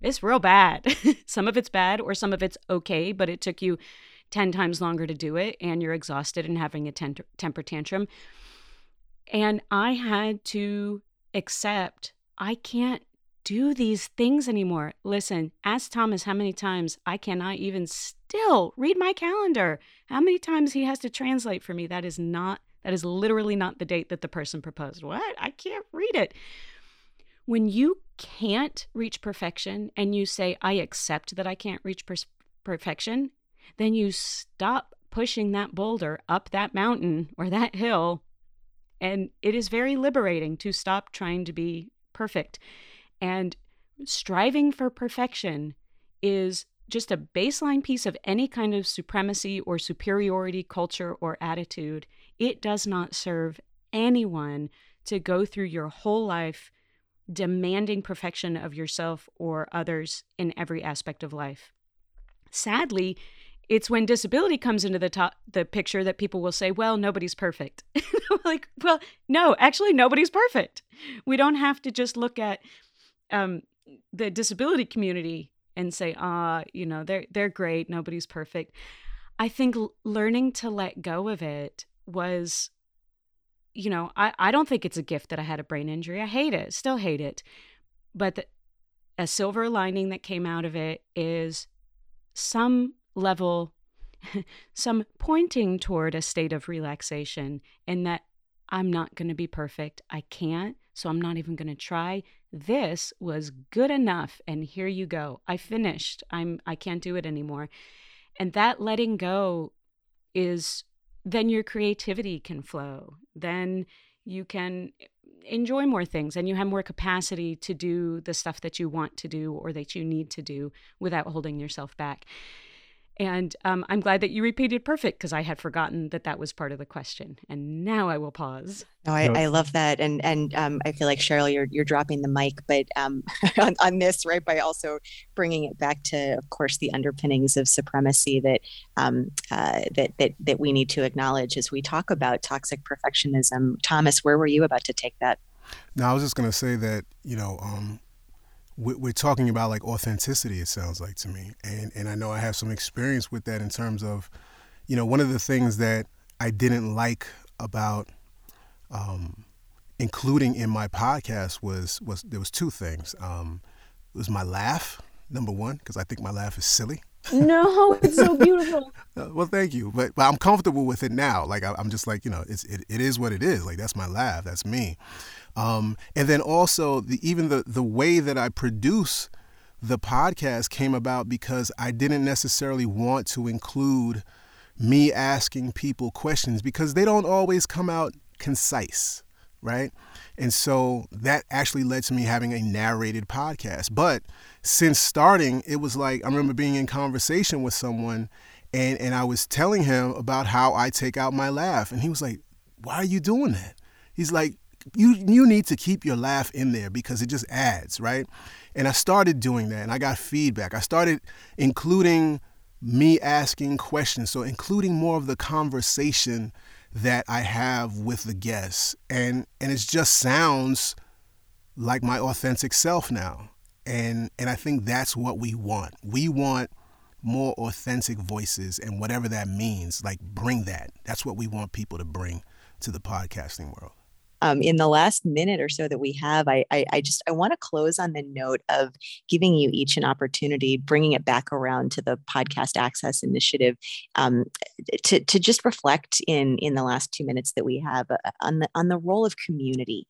It's real bad. some of it's bad or some of it's okay, but it took you 10 times longer to do it and you're exhausted and having a ten- temper tantrum. And I had to accept I can't do these things anymore. Listen, ask Thomas how many times I cannot even still read my calendar. How many times he has to translate for me. That is not, that is literally not the date that the person proposed. What? I can't read it. When you can't reach perfection and you say, I accept that I can't reach per- perfection, then you stop pushing that boulder up that mountain or that hill. And it is very liberating to stop trying to be perfect. And striving for perfection is just a baseline piece of any kind of supremacy or superiority culture or attitude. It does not serve anyone to go through your whole life demanding perfection of yourself or others in every aspect of life. Sadly, it's when disability comes into the top the picture that people will say, "Well, nobody's perfect." like, well, no, actually nobody's perfect. We don't have to just look at um, the disability community and say, ah, you know, they're they're great, nobody's perfect. I think learning to let go of it was, you know, I, I don't think it's a gift that I had a brain injury. I hate it, still hate it. But the, a silver lining that came out of it is some level, some pointing toward a state of relaxation, and that I'm not going to be perfect. I can't, so I'm not even going to try this was good enough and here you go i finished i'm i can't do it anymore and that letting go is then your creativity can flow. Then you can enjoy more things and you have more capacity to do the stuff that you want to do or that you need to do without holding yourself back and um, I'm glad that you repeated perfect because I had forgotten that that was part of the question. And now I will pause. No, I, I love that, and and um, I feel like Cheryl, you're you're dropping the mic, but um, on, on this, right, by also bringing it back to, of course, the underpinnings of supremacy that um, uh, that that that we need to acknowledge as we talk about toxic perfectionism. Thomas, where were you about to take that? No, I was just going to say that you know um, we're talking about like authenticity it sounds like to me. And and i know i have some experience with that in terms of you know one of the things that i didn't like about um, including in my podcast was was there was two things. Um, it was my laugh number one because i think my laugh is silly. No it's so beautiful. Uh, well thank you. But, but i'm comfortable with it now. Like I, am just like you know it's it, it is what it is. Like that's my laugh. That's me um, and then also the, even the the way that I produce the podcast came about because I didn't necessarily want to include me asking people questions because they don't always come out concise, right? And so that actually led to me having a narrated podcast. But since starting, it was like I remember being in conversation with someone and and I was telling him about how I take out my laugh and he was like, "Why are you doing that?" He's like, you you need to keep your laugh in there because it just adds, right? And I started doing that and I got feedback. I started including me asking questions, so including more of the conversation that I have with the guests. And and it just sounds like my authentic self now. And and I think that's what we want. We want more authentic voices and whatever that means, like bring that. That's what we want people to bring to the podcasting world. Um, in the last minute or so that we have, I, I, I just I want to close on the note of giving you each an opportunity, bringing it back around to the podcast access initiative, um, to to just reflect in in the last two minutes that we have uh, on the on the role of community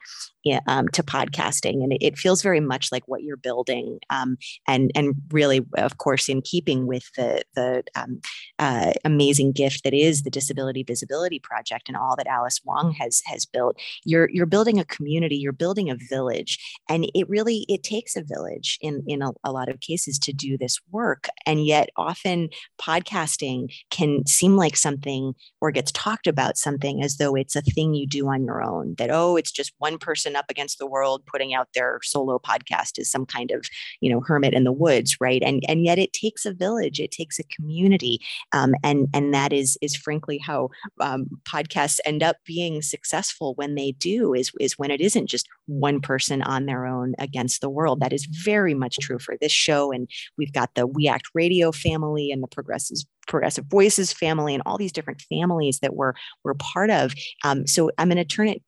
um, to podcasting, and it, feels very much like what you're building, um, and and really, of course, in keeping with the the um, uh, amazing gift that is the Disability Visibility Project and all that Alice Wong has has built. You're you're building a community, you're building a village, and it really it takes a village in in a, a lot of cases to do this work, and yet often podcasting can seem like something or gets talked about something as though it's a thing you do on your own. That oh, it's just one person up against the world putting out their solo podcast is some kind of you know hermit in the woods right and and yet it takes a village it takes a community um, and and that is is frankly how um, podcasts end up being successful when they do is is when it isn't just one person on their own against the world. That is very much true for this show. And we've got the we act radio family and the progressive progressive voices family and all these different families that we're we're part of. Um, so i'm going to turn it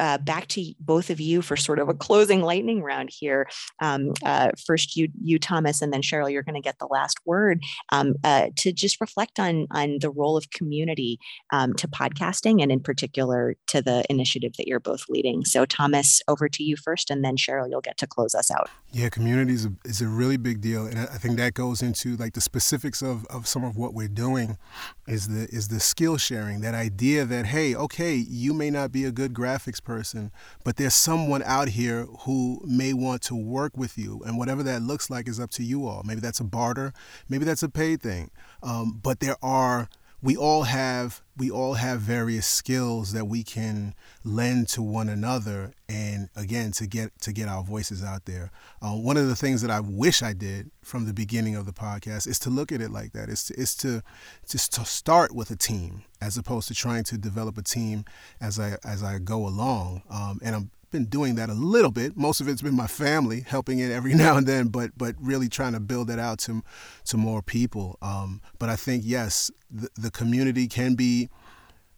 uh, back to both of you for sort of a closing lightning round here. Um, uh, first, you, you Thomas, and then Cheryl, you're going to get the last word um, uh, to just reflect on on the role of community um, to podcasting, and in particular to the initiative that you're both leading. So, Thomas, over to you first, and then Cheryl, you'll get to close us out. Yeah, community is a, is a really big deal, and I think that goes into like the specifics of, of some of what we're doing. Is the is the skill sharing that idea that hey, okay, you may not be a good graphics person, but there's someone out here who may want to work with you. And whatever that looks like is up to you all. Maybe that's a barter, maybe that's a paid thing. Um, but there are we all have we all have various skills that we can lend to one another and again to get to get our voices out there. Uh, one of the things that i wish i did from the beginning of the podcast is to look at it like that. Is to, is to just to start with a team as opposed to trying to develop a team as i as i go along. Um, and i'm been doing that a little bit. Most of it's been my family helping it every now and then, but but really trying to build that out to to more people. Um, but I think yes, the, the community can be,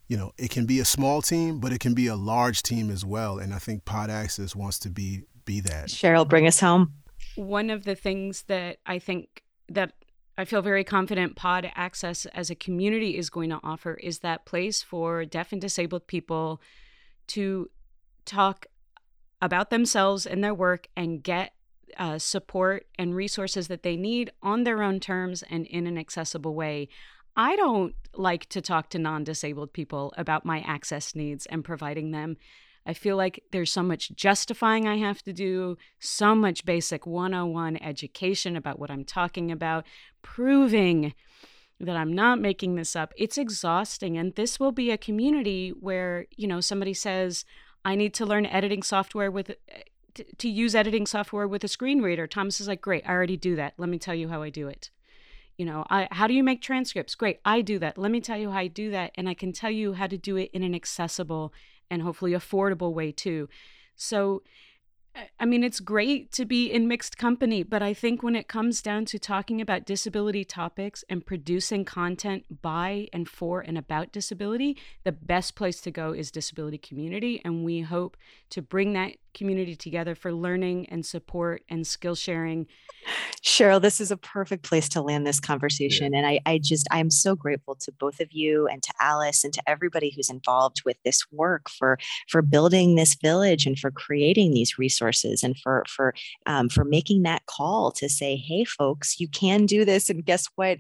you know, it can be a small team, but it can be a large team as well. And I think Pod Access wants to be be that. Cheryl, bring us home. One of the things that I think that I feel very confident Pod Access as a community is going to offer is that place for deaf and disabled people to talk about themselves and their work and get uh, support and resources that they need on their own terms and in an accessible way. I don't like to talk to non disabled people about my access needs and providing them. I feel like there's so much justifying I have to do, so much basic 101 education about what I'm talking about, proving that I'm not making this up. It's exhausting. And this will be a community where, you know, somebody says, I need to learn editing software with to, to use editing software with a screen reader. Thomas is like, great, I already do that. Let me tell you how I do it. You know, I, how do you make transcripts? Great, I do that. Let me tell you how I do that. And I can tell you how to do it in an accessible and hopefully affordable way too. So I mean, it's great to be in mixed company, but I think when it comes down to talking about disability topics and producing content by and for and about disability, the best place to go is disability community. And we hope to bring that community together for learning and support and skill sharing. Cheryl, this is a perfect place to land this conversation. Yeah. And I, I just, I'm so grateful to both of you and to Alice and to everybody who's involved with this work for, for building this village and for creating these resources and for, for, um, for making that call to say, hey, folks, you can do this. And guess what?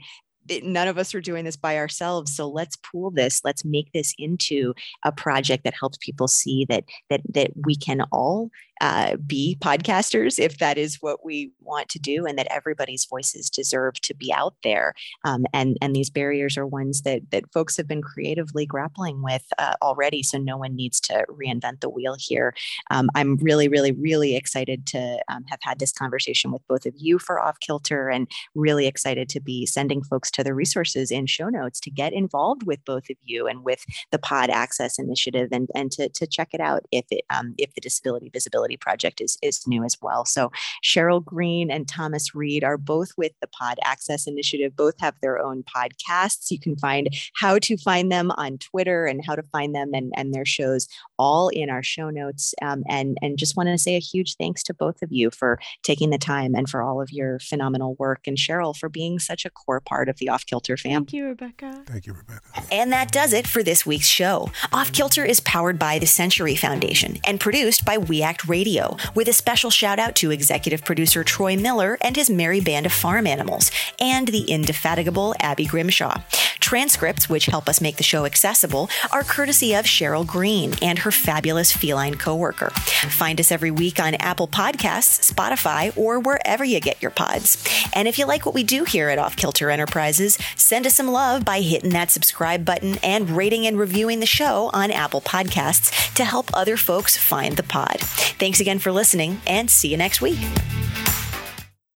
None of us are doing this by ourselves so let's pool this let's make this into a project that helps people see that that that we can all uh, be podcasters if that is what we want to do, and that everybody's voices deserve to be out there. Um, and and these barriers are ones that that folks have been creatively grappling with uh, already. So no one needs to reinvent the wheel here. Um, I'm really, really, really excited to um, have had this conversation with both of you for Off Kilter, and really excited to be sending folks to the resources in show notes to get involved with both of you and with the Pod Access Initiative, and and to to check it out if it um, if the disability visibility Sustainability Project is, is new as well. So Cheryl Green and Thomas Reid are both with the Pod Access Initiative, both have their own podcasts. You can find how to find them on Twitter and how to find them and, and their shows all in our show notes. Um, and, and just want to say a huge thanks to both of you for taking the time and for all of your phenomenal work. And Cheryl for being such a core part of the Off Kilter fam. Thank you, Rebecca. Thank you, Rebecca. And that does it for this week's show. Off Kilter is powered by the Century Foundation and produced by We Act Radio, with a special shout out to executive producer Troy Miller and his merry band of farm animals, and the indefatigable Abby Grimshaw. Transcripts, which help us make the show accessible, are courtesy of Cheryl Green and her fabulous feline coworker. Find us every week on Apple Podcasts, Spotify, or wherever you get your pods. And if you like what we do here at Off Kilter Enterprises, send us some love by hitting that subscribe button and rating and reviewing the show on Apple Podcasts to help other folks find the pod. Thanks again for listening, and see you next week.